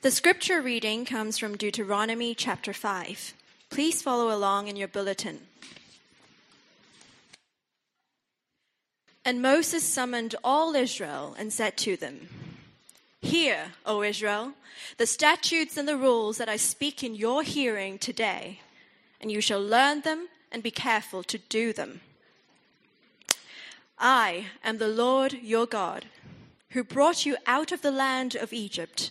The scripture reading comes from Deuteronomy chapter 5. Please follow along in your bulletin. And Moses summoned all Israel and said to them, Hear, O Israel, the statutes and the rules that I speak in your hearing today, and you shall learn them and be careful to do them. I am the Lord your God, who brought you out of the land of Egypt,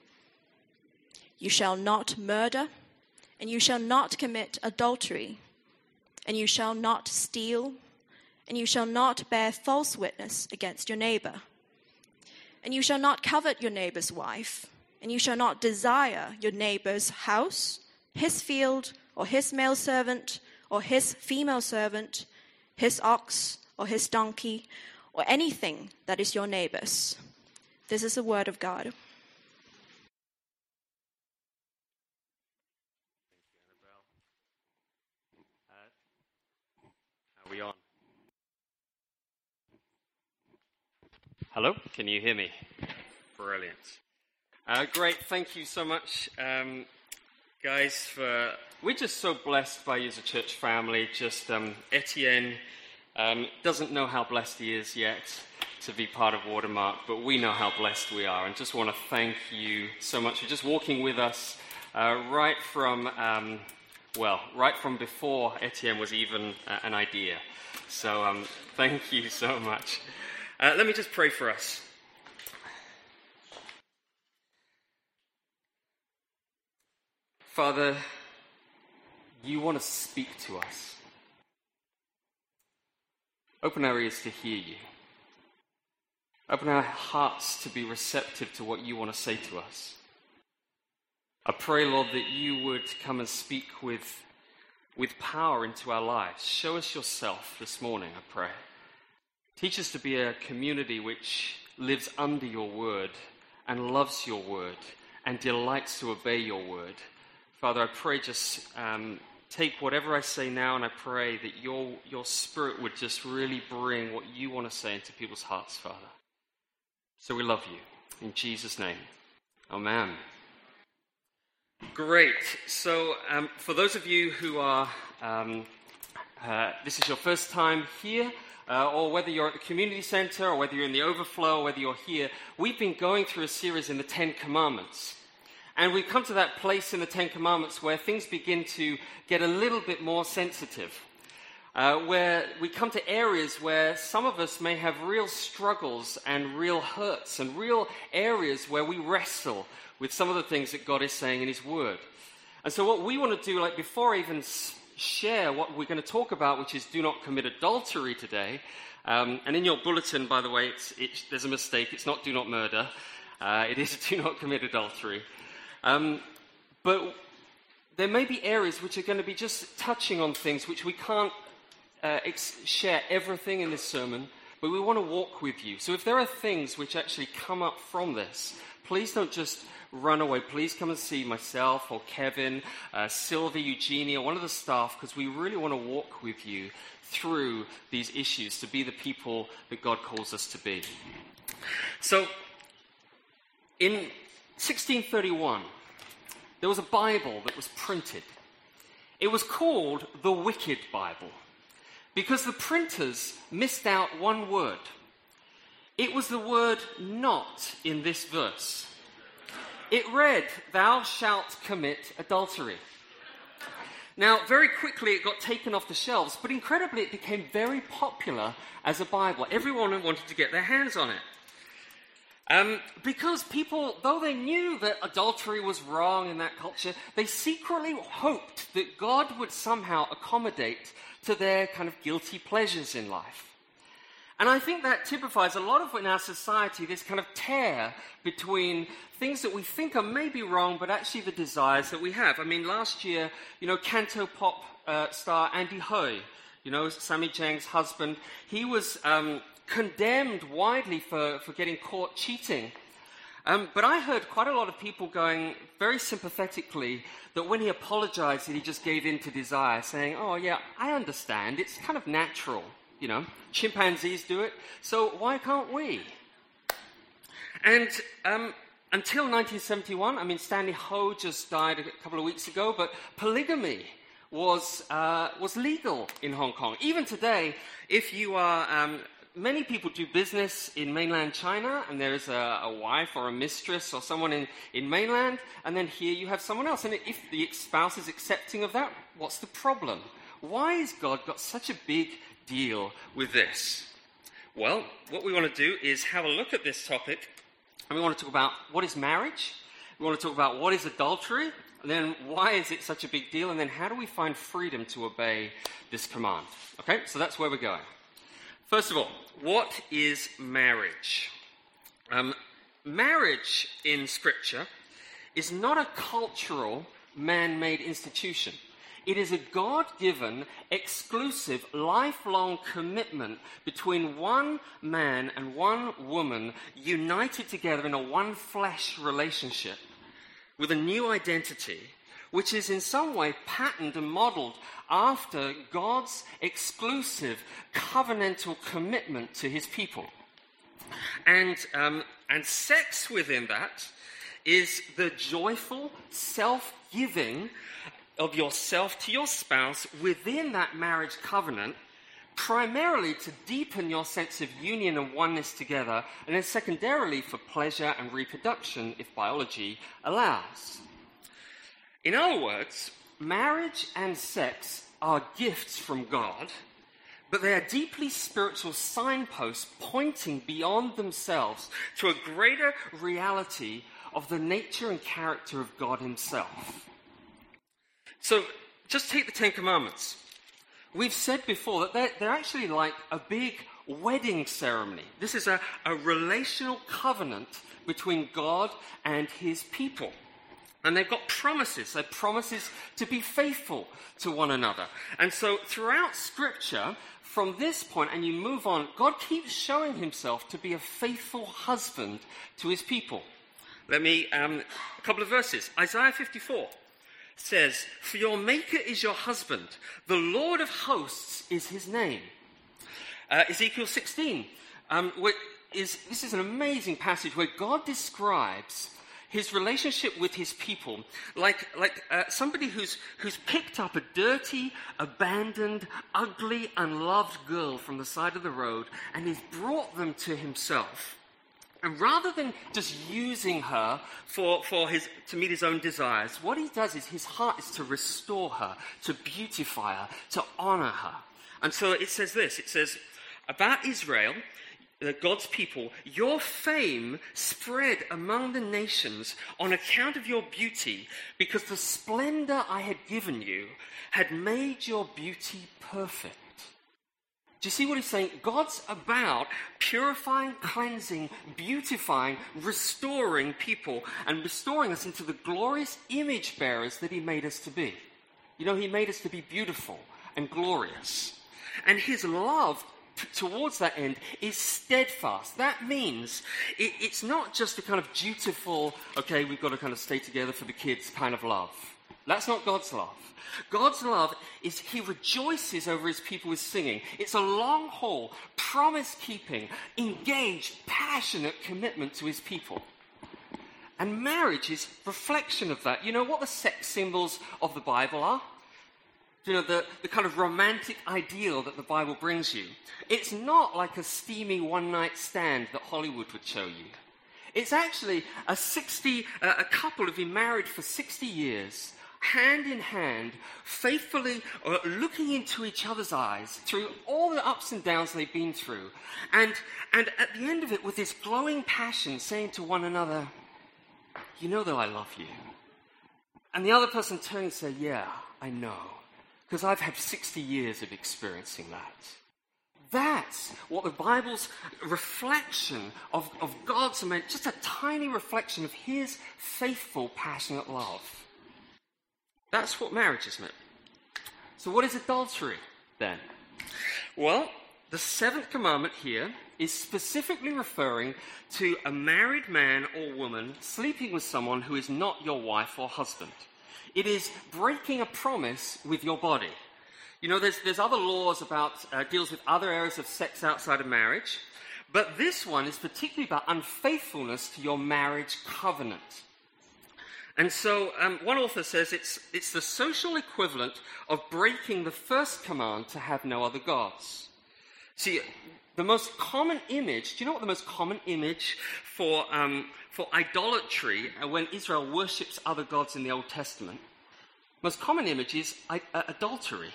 You shall not murder, and you shall not commit adultery, and you shall not steal, and you shall not bear false witness against your neighbor. And you shall not covet your neighbor's wife, and you shall not desire your neighbor's house, his field, or his male servant, or his female servant, his ox, or his donkey, or anything that is your neighbor's. This is the word of God. Are we on? Hello, can you hear me? Brilliant. Uh, great, thank you so much, um, guys. For we're just so blessed by you as a church family. Just um, Etienne um, doesn't know how blessed he is yet to be part of Watermark, but we know how blessed we are, and just want to thank you so much for just walking with us uh, right from um, well, right from before Etienne was even uh, an idea. So um, thank you so much. Uh, let me just pray for us. Father, you want to speak to us. Open our ears to hear you. Open our hearts to be receptive to what you want to say to us. I pray, Lord, that you would come and speak with, with power into our lives. Show us yourself this morning, I pray. Teach us to be a community which lives under your word and loves your word and delights to obey your word. Father, I pray just um, take whatever I say now and I pray that your, your spirit would just really bring what you want to say into people's hearts, Father. So we love you. In Jesus' name. Amen. Great. So, um, for those of you who are, um, uh, this is your first time here, uh, or whether you're at the community center, or whether you're in the overflow, or whether you're here, we've been going through a series in the Ten Commandments. And we've come to that place in the Ten Commandments where things begin to get a little bit more sensitive. Uh, where we come to areas where some of us may have real struggles and real hurts and real areas where we wrestle with some of the things that God is saying in His Word. And so, what we want to do, like before I even share what we're going to talk about, which is do not commit adultery today. Um, and in your bulletin, by the way, it's, it's, there's a mistake. It's not do not murder. Uh, it is do not commit adultery. Um, but there may be areas which are going to be just touching on things which we can't uh, ex- share everything in this sermon, but we want to walk with you. So if there are things which actually come up from this, please don't just run away. Please come and see myself or Kevin, uh, Sylvie, Eugenia, one of the staff, because we really want to walk with you through these issues to be the people that God calls us to be. So, in 1631, there was a Bible that was printed. It was called the Wicked Bible because the printers missed out one word. It was the word not in this verse. It read, Thou shalt commit adultery. Now, very quickly it got taken off the shelves, but incredibly it became very popular as a Bible. Everyone wanted to get their hands on it. Um, because people, though they knew that adultery was wrong in that culture, they secretly hoped that God would somehow accommodate to their kind of guilty pleasures in life. And I think that typifies a lot of in our society this kind of tear between things that we think are maybe wrong, but actually the desires that we have. I mean, last year, you know, Cantopop uh, star Andy Hui, you know, Sammy Cheng's husband, he was um, condemned widely for, for getting caught cheating. Um, but I heard quite a lot of people going very sympathetically that when he apologized, that he just gave in to desire, saying, Oh, yeah, I understand. It's kind of natural. You know, chimpanzees do it, so why can't we? And um, until 1971, I mean, Stanley Ho just died a couple of weeks ago, but polygamy was, uh, was legal in Hong Kong. Even today, if you are, um, many people do business in mainland China, and there is a, a, wife or a mistress or someone in, in mainland, and then here you have someone else. And if the spouse is accepting of that, what's the problem? Why has God got such a big deal with this? Well, what we want to do is have a look at this topic, and we want to talk about what is marriage, we want to talk about what is adultery, and then why is it such a big deal, and then how do we find freedom to obey this command? Okay, so that's where we're going. First of all, what is marriage? Um, marriage in Scripture is not a cultural, man made institution. It is a God given, exclusive, lifelong commitment between one man and one woman united together in a one flesh relationship with a new identity, which is in some way patterned and modeled after God's exclusive covenantal commitment to his people. And, um, and sex within that is the joyful, self giving of yourself to your spouse within that marriage covenant, primarily to deepen your sense of union and oneness together, and then secondarily for pleasure and reproduction if biology allows. In other words, marriage and sex are gifts from God, but they are deeply spiritual signposts pointing beyond themselves to a greater reality of the nature and character of God Himself. So, just take the Ten Commandments. We've said before that they're, they're actually like a big wedding ceremony. This is a, a relational covenant between God and his people. And they've got promises. They're promises to be faithful to one another. And so throughout Scripture, from this point and you move on, God keeps showing himself to be a faithful husband to his people. Let me, um, a couple of verses. Isaiah 54 says, For your Maker is your husband, the Lord of hosts is his name. Uh, Ezekiel 16 um, is, this is an amazing passage where God describes his relationship with his people like, like uh, somebody who's, who's picked up a dirty, abandoned, ugly, unloved girl from the side of the road and he's brought them to himself. And rather than just using her for, for his, to meet his own desires, what he does is his heart is to restore her, to beautify her, to honor her. And so it says this it says, About Israel, God's people, your fame spread among the nations on account of your beauty, because the splendor I had given you had made your beauty perfect. Do you see what he's saying? God's about purifying, cleansing, beautifying, restoring people, and restoring us into the glorious image bearers that he made us to be. You know, he made us to be beautiful and glorious. And his love t- towards that end is steadfast. That means it, it's not just a kind of dutiful, okay, we've got to kind of stay together for the kids kind of love. That's not God's love. God's love is He rejoices over His people with singing. It's a long haul, promise keeping, engaged, passionate commitment to His people. And marriage is reflection of that. You know what the sex symbols of the Bible are? You know, the, the kind of romantic ideal that the Bible brings you. It's not like a steamy one night stand that Hollywood would show you. It's actually a 60, uh, a couple who've been married for 60 years hand in hand, faithfully uh, looking into each other's eyes through all the ups and downs they've been through. And, and at the end of it, with this glowing passion, saying to one another, You know that I love you. And the other person turning and say, Yeah, I know. Because I've had 60 years of experiencing that. That's what the Bible's reflection of, of God's, just a tiny reflection of His faithful, passionate love. That's what marriage is meant. So, what is adultery then? Well, the seventh commandment here is specifically referring to a married man or woman sleeping with someone who is not your wife or husband. It is breaking a promise with your body. You know, there's, there's other laws about, uh, deals with other areas of sex outside of marriage, but this one is particularly about unfaithfulness to your marriage covenant. And so um, one author says it's, it's the social equivalent of breaking the first command to have no other gods. See, the most common image, do you know what the most common image for, um, for idolatry uh, when Israel worships other gods in the Old Testament? Most common image is uh, adultery.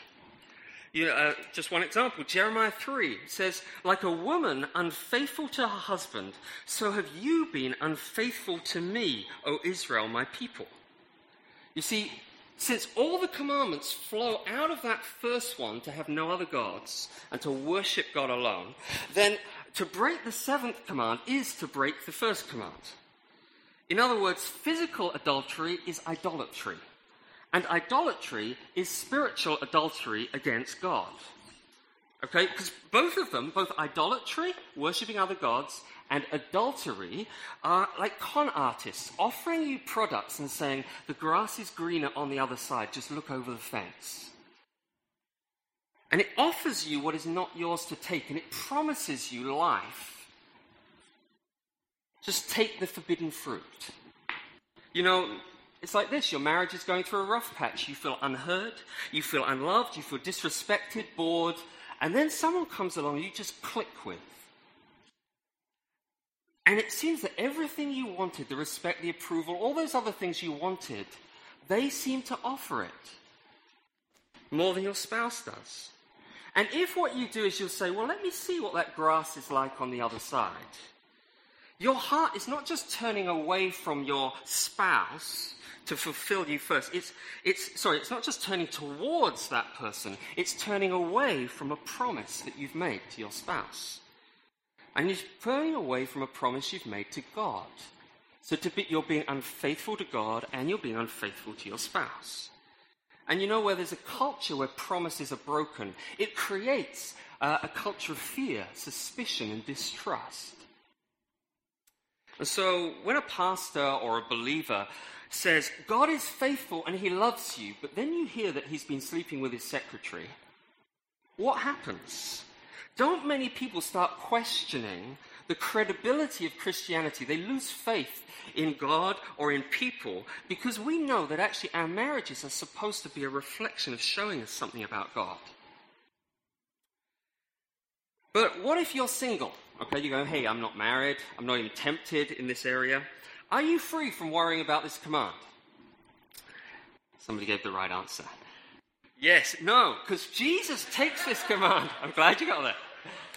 You uh, just one example Jeremiah 3 says, Like a woman unfaithful to her husband, so have you been unfaithful to me, O Israel, my people. You see, since all the commandments flow out of that first one to have no other gods and to worship God alone, then to break the seventh command is to break the first command. In other words, physical adultery is idolatry. And idolatry is spiritual adultery against God. Okay? Because both of them, both idolatry, worshipping other gods, and adultery are like con artists offering you products and saying, the grass is greener on the other side, just look over the fence. And it offers you what is not yours to take, and it promises you life. Just take the forbidden fruit. You know, it's like this your marriage is going through a rough patch. You feel unheard, you feel unloved, you feel disrespected, bored, and then someone comes along you just click with. And it seems that everything you wanted, the respect, the approval, all those other things you wanted, they seem to offer it more than your spouse does. And if what you do is you'll say, well, let me see what that grass is like on the other side, your heart is not just turning away from your spouse to fulfill you first. It's, it's, sorry, it's not just turning towards that person, it's turning away from a promise that you've made to your spouse. And you're turning away from a promise you've made to God. So be, you're being unfaithful to God and you're being unfaithful to your spouse. And you know where there's a culture where promises are broken, it creates uh, a culture of fear, suspicion, and distrust. And so when a pastor or a believer says, God is faithful and he loves you, but then you hear that he's been sleeping with his secretary, what happens? Don't many people start questioning the credibility of Christianity? They lose faith in God or in people because we know that actually our marriages are supposed to be a reflection of showing us something about God. But what if you're single? Okay, you go, hey, I'm not married, I'm not even tempted in this area. Are you free from worrying about this command? Somebody gave the right answer. Yes, no, because Jesus takes this command. I'm glad you got that.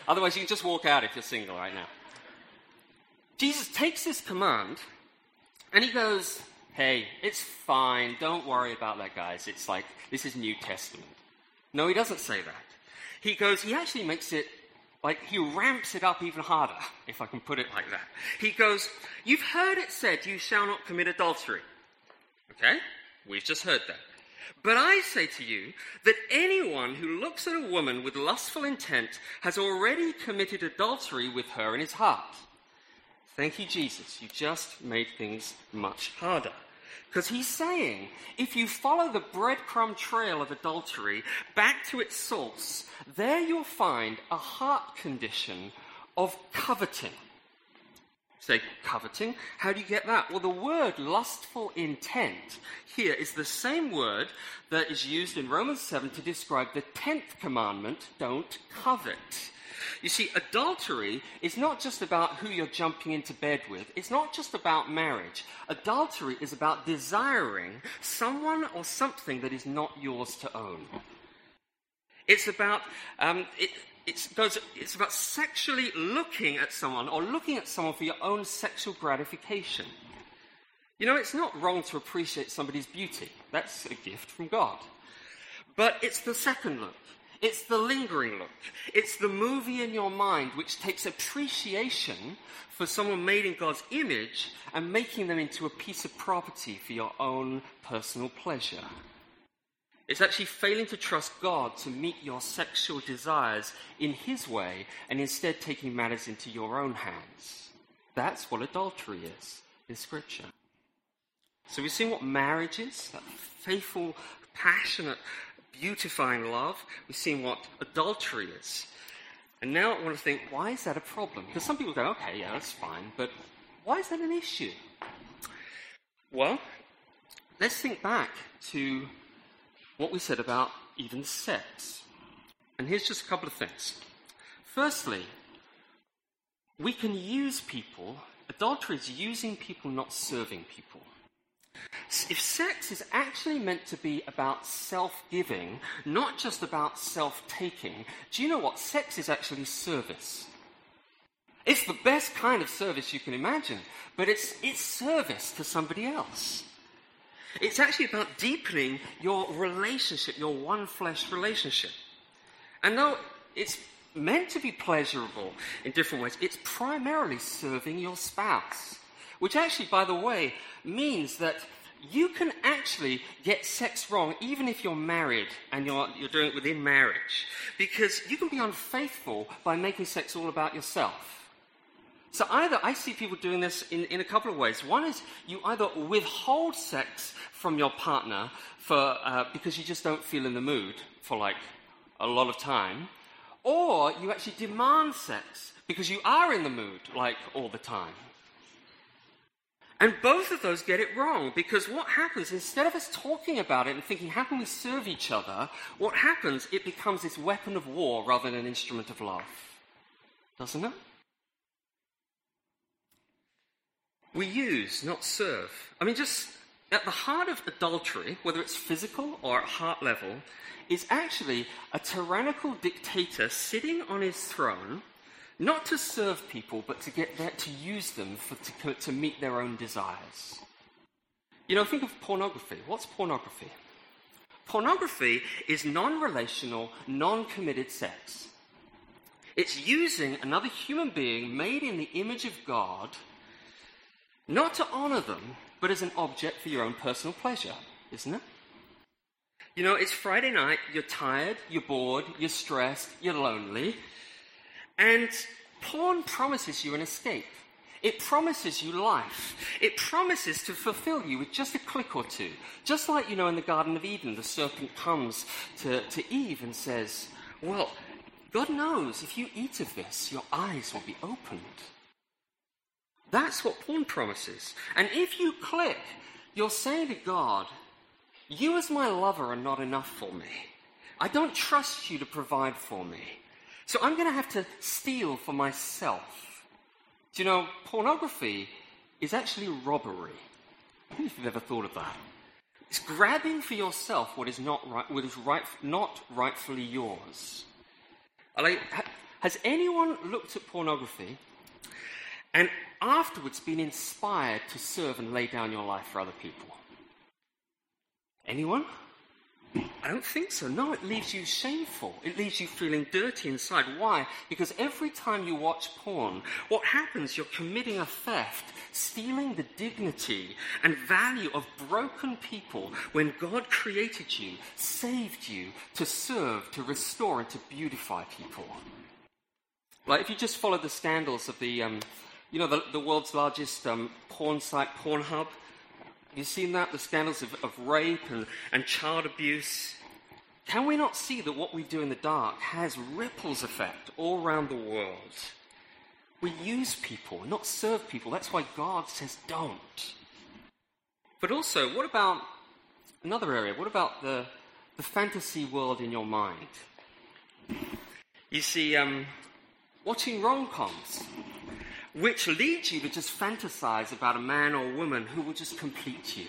Otherwise, you can just walk out if you're single right now. Jesus takes this command and he goes, Hey, it's fine. Don't worry about that, guys. It's like, this is New Testament. No, he doesn't say that. He goes, he actually makes it like he ramps it up even harder, if I can put it like that. He goes, You've heard it said, you shall not commit adultery. Okay? We've just heard that. But I say to you that anyone who looks at a woman with lustful intent has already committed adultery with her in his heart. Thank you, Jesus. You just made things much harder. Because he's saying, if you follow the breadcrumb trail of adultery back to its source, there you'll find a heart condition of coveting. Say, coveting? How do you get that? Well, the word lustful intent here is the same word that is used in Romans 7 to describe the 10th commandment don't covet. You see, adultery is not just about who you're jumping into bed with, it's not just about marriage. Adultery is about desiring someone or something that is not yours to own. It's about, um, it, it goes, it's about sexually looking at someone or looking at someone for your own sexual gratification. You know, it's not wrong to appreciate somebody's beauty. That's a gift from God. But it's the second look. It's the lingering look. It's the movie in your mind which takes appreciation for someone made in God's image and making them into a piece of property for your own personal pleasure. It's actually failing to trust God to meet your sexual desires in His way and instead taking matters into your own hands. That's what adultery is in Scripture. So we've seen what marriage is that faithful, passionate beautifying love. We've seen what adultery is. And now I want to think, why is that a problem? Because some people go, okay, yeah, that's fine, but why is that an issue? Well, let's think back to what we said about even sex. And here's just a couple of things. Firstly, we can use people, adultery is using people, not serving people. If sex is actually meant to be about self giving, not just about self taking, do you know what? Sex is actually service. It's the best kind of service you can imagine, but it's, it's service to somebody else. It's actually about deepening your relationship, your one flesh relationship. And though it's meant to be pleasurable in different ways, it's primarily serving your spouse. Which actually, by the way, means that you can actually get sex wrong even if you're married and you're, you're doing it within marriage. Because you can be unfaithful by making sex all about yourself. So either I see people doing this in, in a couple of ways. One is you either withhold sex from your partner for, uh, because you just don't feel in the mood for like a lot of time, or you actually demand sex because you are in the mood like all the time. And both of those get it wrong because what happens, instead of us talking about it and thinking, how can we serve each other, what happens, it becomes this weapon of war rather than an instrument of love. Doesn't it? We use, not serve. I mean, just at the heart of adultery, whether it's physical or at heart level, is actually a tyrannical dictator sitting on his throne not to serve people, but to get there, to use them for, to, to meet their own desires. You know, think of pornography. What's pornography? Pornography is non relational, non committed sex. It's using another human being made in the image of God, not to honor them, but as an object for your own personal pleasure, isn't it? You know, it's Friday night, you're tired, you're bored, you're stressed, you're lonely, and porn promises you an escape. It promises you life. It promises to fulfill you with just a click or two. Just like, you know, in the Garden of Eden, the serpent comes to, to Eve and says, Well, God knows if you eat of this, your eyes will be opened. That's what porn promises. And if you click, you're saying to God, You as my lover are not enough for me. I don't trust you to provide for me. So I'm going to have to steal for myself. Do you know, pornography is actually robbery. I don't know if you've ever thought of that. It's grabbing for yourself what is not, right, what is right, not rightfully yours. Like, Has anyone looked at pornography and afterwards been inspired to serve and lay down your life for other people? Anyone? I don't think so. No, it leaves you shameful. It leaves you feeling dirty inside. Why? Because every time you watch porn, what happens? You're committing a theft, stealing the dignity and value of broken people when God created you, saved you to serve, to restore, and to beautify people. Like if you just follow the scandals of the, um, you know, the, the world's largest um, porn site, Pornhub, You've seen that, the scandals of, of rape and, and child abuse. Can we not see that what we do in the dark has ripples effect all around the world? We use people, not serve people. That's why God says don't. But also, what about another area? What about the, the fantasy world in your mind? You see, um, watching rom coms which leads you to just fantasize about a man or woman who will just complete you.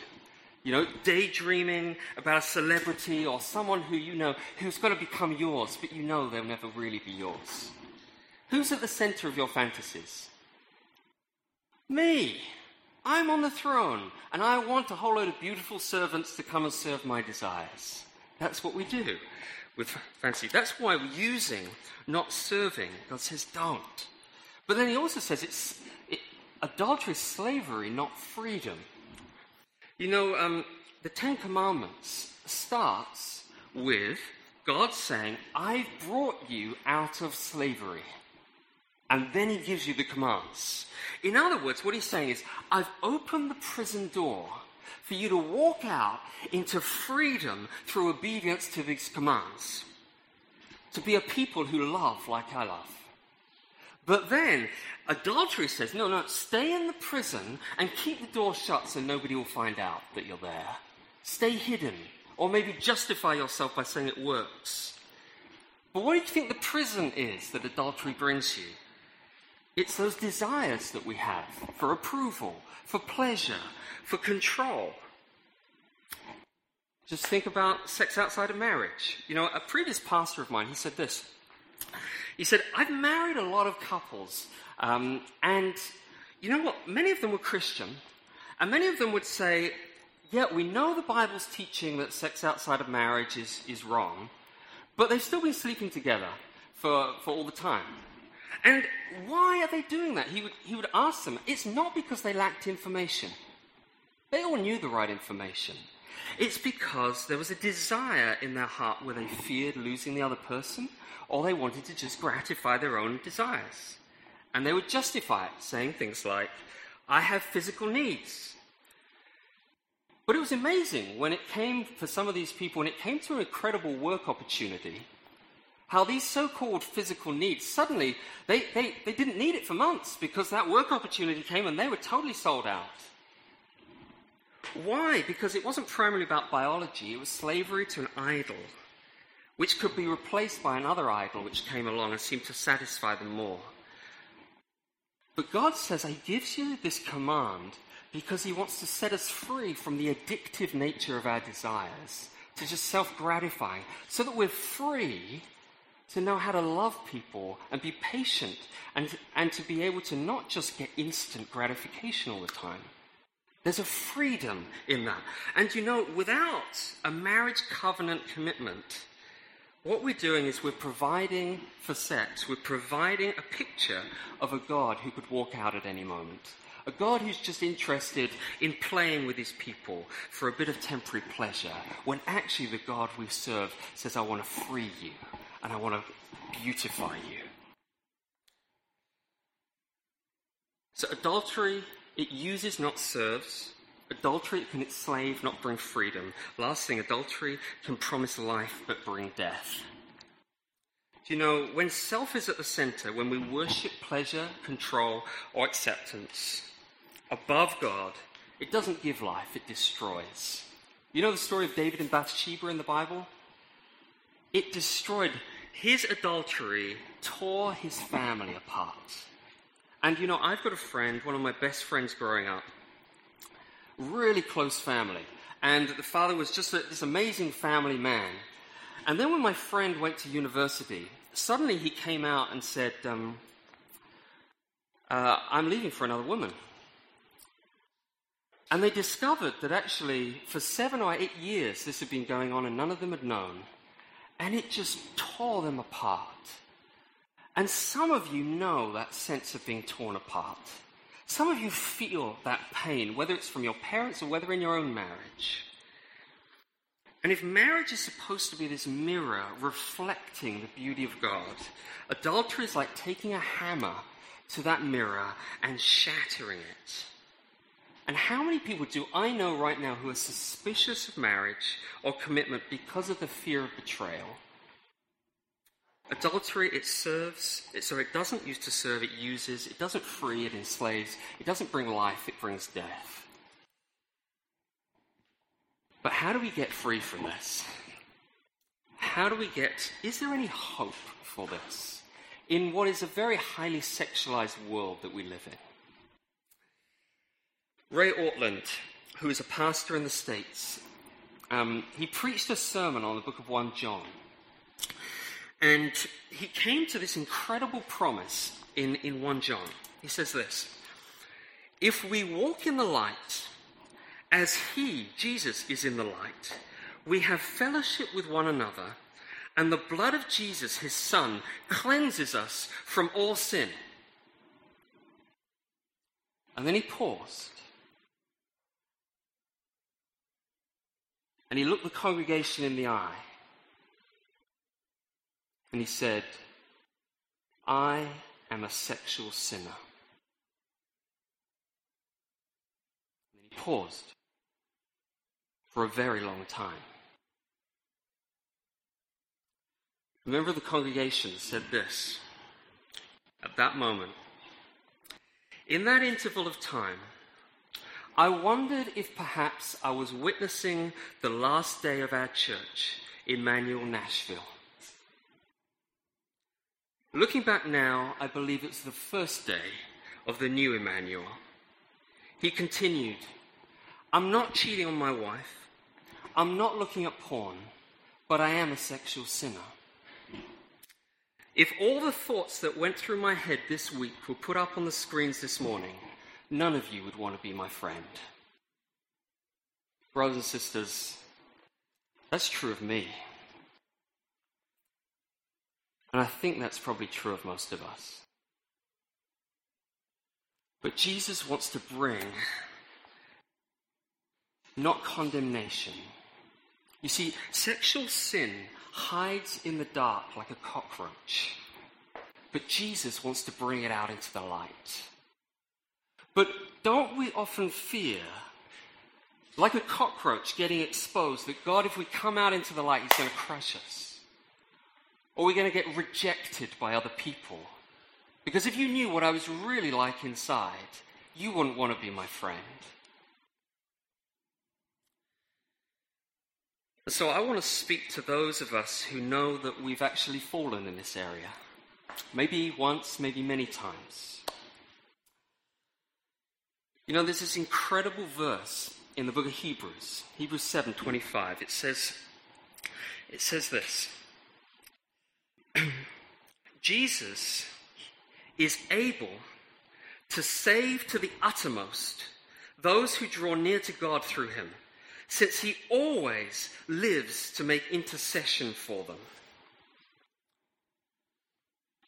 You know, daydreaming about a celebrity or someone who you know who's going to become yours, but you know they'll never really be yours. Who's at the center of your fantasies? Me. I'm on the throne, and I want a whole load of beautiful servants to come and serve my desires. That's what we do with fancy. That's why we're using, not serving. God says, don't. But then he also says it's it, adultery is slavery, not freedom. You know, um, the Ten Commandments starts with God saying, I've brought you out of slavery. And then he gives you the commands. In other words, what he's saying is, I've opened the prison door for you to walk out into freedom through obedience to these commands. To be a people who love like I love. But then adultery says, no, no, stay in the prison and keep the door shut so nobody will find out that you're there. Stay hidden. Or maybe justify yourself by saying it works. But what do you think the prison is that adultery brings you? It's those desires that we have for approval, for pleasure, for control. Just think about sex outside of marriage. You know, a previous pastor of mine, he said this. He said, I've married a lot of couples, um, and you know what? Many of them were Christian, and many of them would say, Yeah, we know the Bible's teaching that sex outside of marriage is, is wrong, but they've still been sleeping together for, for all the time. And why are they doing that? He would, he would ask them. It's not because they lacked information, they all knew the right information. It's because there was a desire in their heart where they feared losing the other person or they wanted to just gratify their own desires. And they would justify it, saying things like, I have physical needs. But it was amazing when it came for some of these people, when it came to an incredible work opportunity, how these so called physical needs suddenly they, they, they didn't need it for months because that work opportunity came and they were totally sold out. Why? Because it wasn't primarily about biology, it was slavery to an idol which could be replaced by another idol which came along and seemed to satisfy them more. But God says, He gives you this command because He wants to set us free from the addictive nature of our desires, to just self gratifying, so that we're free to know how to love people and be patient and, and to be able to not just get instant gratification all the time. There's a freedom in that. And you know, without a marriage covenant commitment, what we're doing is we're providing for sex, we're providing a picture of a God who could walk out at any moment. A God who's just interested in playing with his people for a bit of temporary pleasure, when actually the God we serve says, I want to free you and I want to beautify you. So, adultery, it uses, not serves. Adultery can enslave, not bring freedom. Last thing, adultery can promise life but bring death. Do you know, when self is at the center, when we worship pleasure, control, or acceptance above God, it doesn't give life, it destroys. You know the story of David and Bathsheba in the Bible? It destroyed his adultery, tore his family apart. And you know, I've got a friend, one of my best friends growing up, really close family. And the father was just a, this amazing family man. And then when my friend went to university, suddenly he came out and said, um, uh, I'm leaving for another woman. And they discovered that actually, for seven or eight years, this had been going on and none of them had known. And it just tore them apart. And some of you know that sense of being torn apart. Some of you feel that pain, whether it's from your parents or whether in your own marriage. And if marriage is supposed to be this mirror reflecting the beauty of God, adultery is like taking a hammer to that mirror and shattering it. And how many people do I know right now who are suspicious of marriage or commitment because of the fear of betrayal? Adultery, it serves, it, so it doesn't use to serve, it uses, it doesn't free, it enslaves, it doesn't bring life, it brings death. But how do we get free from this? How do we get, is there any hope for this in what is a very highly sexualized world that we live in? Ray Ortlund, who is a pastor in the States, um, he preached a sermon on the book of 1 John. And he came to this incredible promise in, in 1 John. He says this If we walk in the light, as he, Jesus, is in the light, we have fellowship with one another, and the blood of Jesus, his Son, cleanses us from all sin. And then he paused. And he looked the congregation in the eye. And he said, I am a sexual sinner. And he paused for a very long time. A member of the congregation said this at that moment. In that interval of time, I wondered if perhaps I was witnessing the last day of our church, Immanuel Nashville. Looking back now, I believe it's the first day of the new Immanuel. He continued, I'm not cheating on my wife. I'm not looking at porn, but I am a sexual sinner. If all the thoughts that went through my head this week were put up on the screens this morning, none of you would want to be my friend. Brothers and sisters, that's true of me. And I think that's probably true of most of us. But Jesus wants to bring not condemnation. You see, sexual sin hides in the dark like a cockroach. But Jesus wants to bring it out into the light. But don't we often fear, like a cockroach getting exposed, that God, if we come out into the light, He's going to crush us? Or we're going to get rejected by other people? Because if you knew what I was really like inside, you wouldn't want to be my friend. So I want to speak to those of us who know that we've actually fallen in this area. Maybe once, maybe many times. You know, there's this incredible verse in the book of Hebrews, Hebrews 7:25. It says it says this. Jesus is able to save to the uttermost those who draw near to God through him since he always lives to make intercession for them.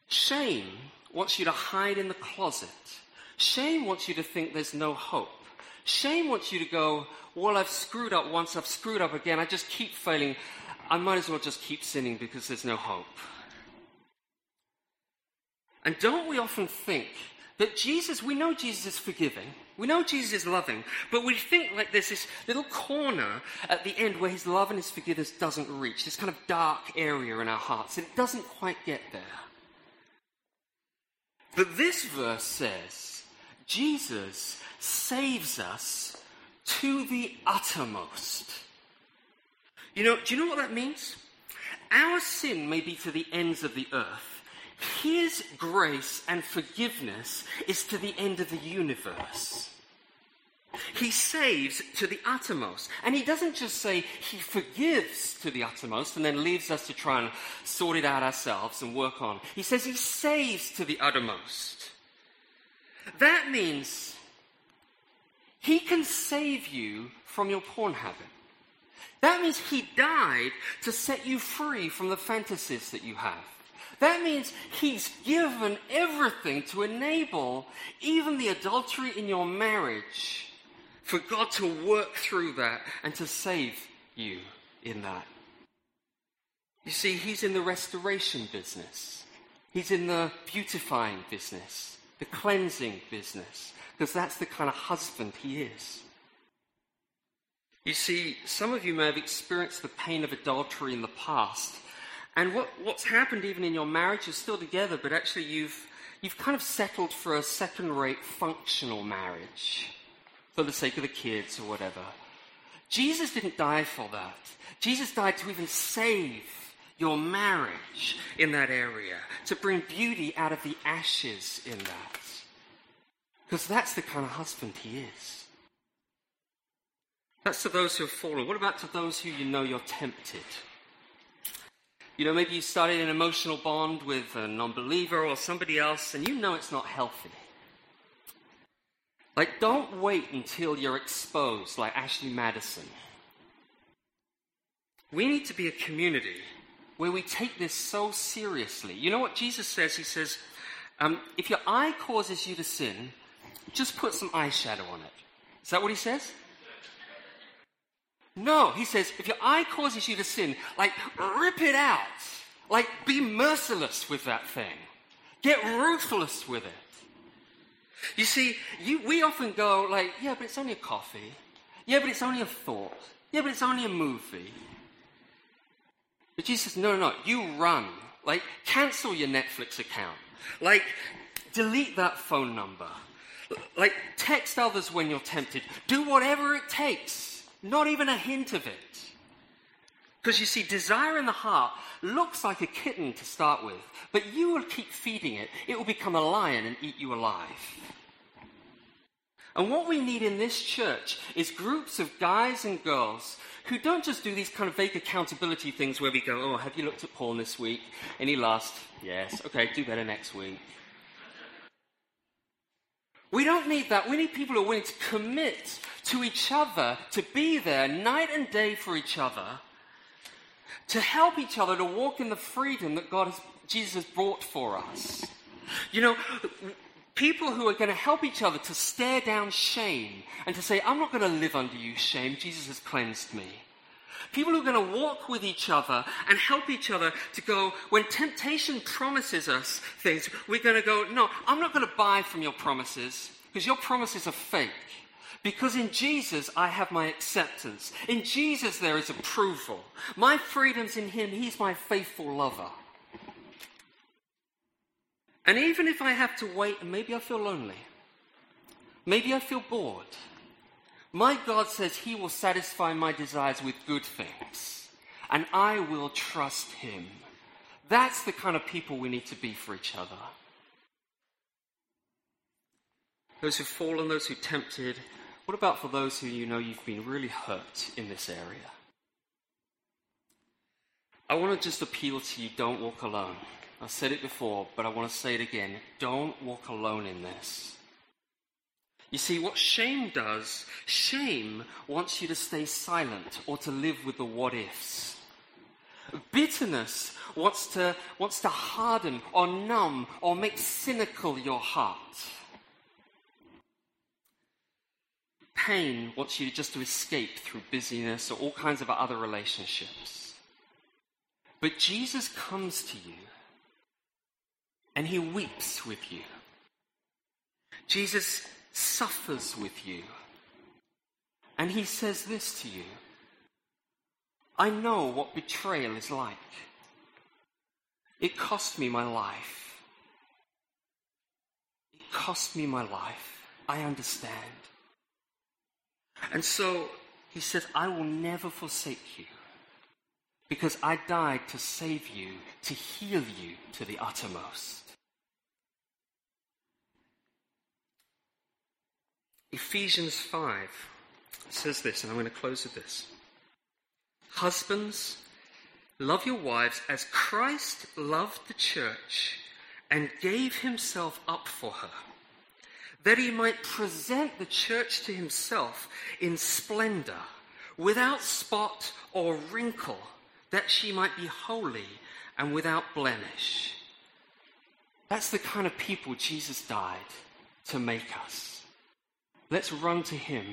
Shame wants you to hide in the closet. Shame wants you to think there's no hope. Shame wants you to go, well, I've screwed up once, I've screwed up again, I just keep failing. I might as well just keep sinning because there's no hope. And don't we often think that Jesus, we know Jesus is forgiving, we know Jesus is loving, but we think like there's this little corner at the end where his love and his forgiveness doesn't reach, this kind of dark area in our hearts, and it doesn't quite get there. But this verse says Jesus saves us to the uttermost. You know, do you know what that means? Our sin may be to the ends of the earth. His grace and forgiveness is to the end of the universe. He saves to the uttermost. And he doesn't just say he forgives to the uttermost and then leaves us to try and sort it out ourselves and work on. He says he saves to the uttermost. That means he can save you from your porn habit. That means he died to set you free from the fantasies that you have. That means he's given everything to enable even the adultery in your marriage for God to work through that and to save you in that. You see, he's in the restoration business. He's in the beautifying business, the cleansing business, because that's the kind of husband he is. You see, some of you may have experienced the pain of adultery in the past. And what, what's happened even in your marriage, you're still together, but actually you've, you've kind of settled for a second rate functional marriage for the sake of the kids or whatever. Jesus didn't die for that. Jesus died to even save your marriage in that area, to bring beauty out of the ashes in that. Because that's the kind of husband he is. That's to those who have fallen. What about to those who you know you're tempted? You know, maybe you started an emotional bond with a non believer or somebody else, and you know it's not healthy. Like, don't wait until you're exposed like Ashley Madison. We need to be a community where we take this so seriously. You know what Jesus says? He says, um, if your eye causes you to sin, just put some eyeshadow on it. Is that what he says? No, he says, if your eye causes you to sin, like, rip it out. Like, be merciless with that thing. Get ruthless with it. You see, you, we often go like, yeah, but it's only a coffee. Yeah, but it's only a thought. Yeah, but it's only a movie. But Jesus says, no, no, no, you run. Like, cancel your Netflix account. Like, delete that phone number. Like, text others when you're tempted. Do whatever it takes. Not even a hint of it. Because you see, desire in the heart looks like a kitten to start with, but you will keep feeding it. It will become a lion and eat you alive. And what we need in this church is groups of guys and girls who don't just do these kind of vague accountability things where we go, oh, have you looked at porn this week? Any lust? Yes. Okay, do better next week. We don't need that. We need people who are willing to commit to each other, to be there night and day for each other, to help each other to walk in the freedom that God has, Jesus has brought for us. You know, People who are going to help each other to stare down shame and to say, I'm not going to live under you, shame. Jesus has cleansed me. People who are going to walk with each other and help each other to go, when temptation promises us things, we're going to go, no, I'm not going to buy from your promises because your promises are fake. Because in Jesus, I have my acceptance. In Jesus, there is approval. My freedom's in Him. He's my faithful lover. And even if I have to wait and maybe I feel lonely, maybe I feel bored, my God says He will satisfy my desires with good things, and I will trust Him. That's the kind of people we need to be for each other. Those who've fallen, those who tempted. What about for those who you know you've been really hurt in this area? I want to just appeal to you don't walk alone. I've said it before, but I want to say it again. Don't walk alone in this. You see, what shame does, shame wants you to stay silent or to live with the what ifs. Bitterness wants to, wants to harden or numb or make cynical your heart. Pain wants you just to escape through busyness or all kinds of other relationships. But Jesus comes to you and he weeps with you. Jesus suffers with you. And he says this to you I know what betrayal is like. It cost me my life. It cost me my life. I understand. And so he says, I will never forsake you because I died to save you, to heal you to the uttermost. Ephesians 5 says this, and I'm going to close with this. Husbands, love your wives as Christ loved the church and gave himself up for her, that he might present the church to himself in splendor, without spot or wrinkle, that she might be holy and without blemish. That's the kind of people Jesus died to make us. Let's run to him.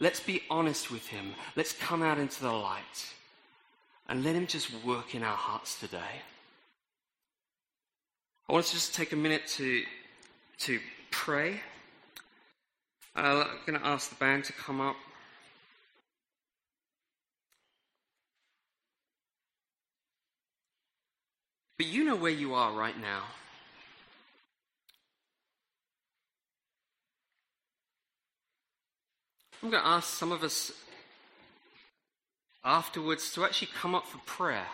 Let's be honest with him. Let's come out into the light. And let him just work in our hearts today. I want to just take a minute to, to pray. Uh, I'm going to ask the band to come up. But you know where you are right now. I'm going to ask some of us afterwards to actually come up for prayer.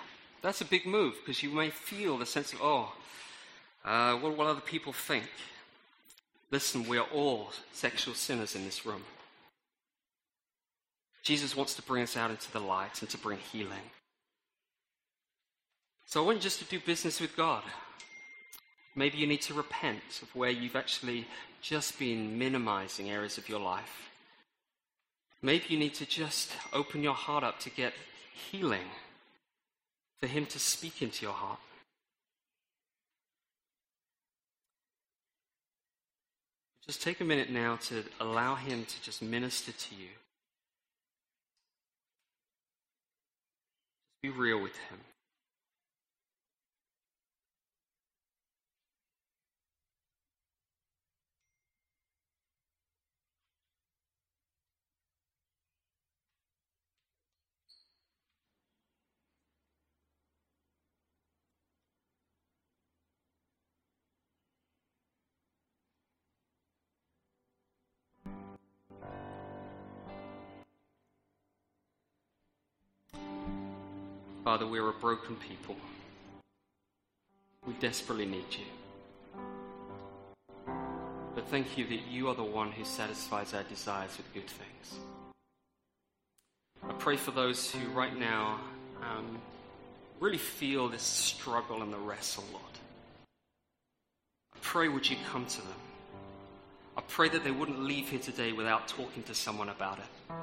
That's a big move because you may feel the sense of, oh, uh, what will other people think? Listen, we are all sexual sinners in this room. Jesus wants to bring us out into the light and to bring healing. So I want you just to do business with God. Maybe you need to repent of where you've actually just been minimizing areas of your life. Maybe you need to just open your heart up to get healing, for Him to speak into your heart. Just take a minute now to allow Him to just minister to you. Just be real with Him. Father, we're a broken people. We desperately need you. But thank you that you are the one who satisfies our desires with good things. I pray for those who right now um, really feel this struggle and the wrestle, Lord. I pray would you come to them. I pray that they wouldn't leave here today without talking to someone about it.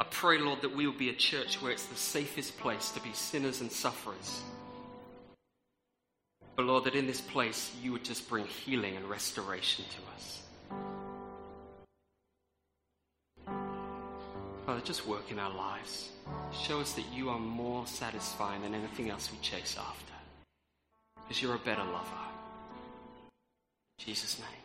I pray, Lord, that we will be a church where it's the safest place to be sinners and sufferers. But Lord, that in this place you would just bring healing and restoration to us. Father, just work in our lives. Show us that you are more satisfying than anything else we chase after. Because you're a better lover. In Jesus' name.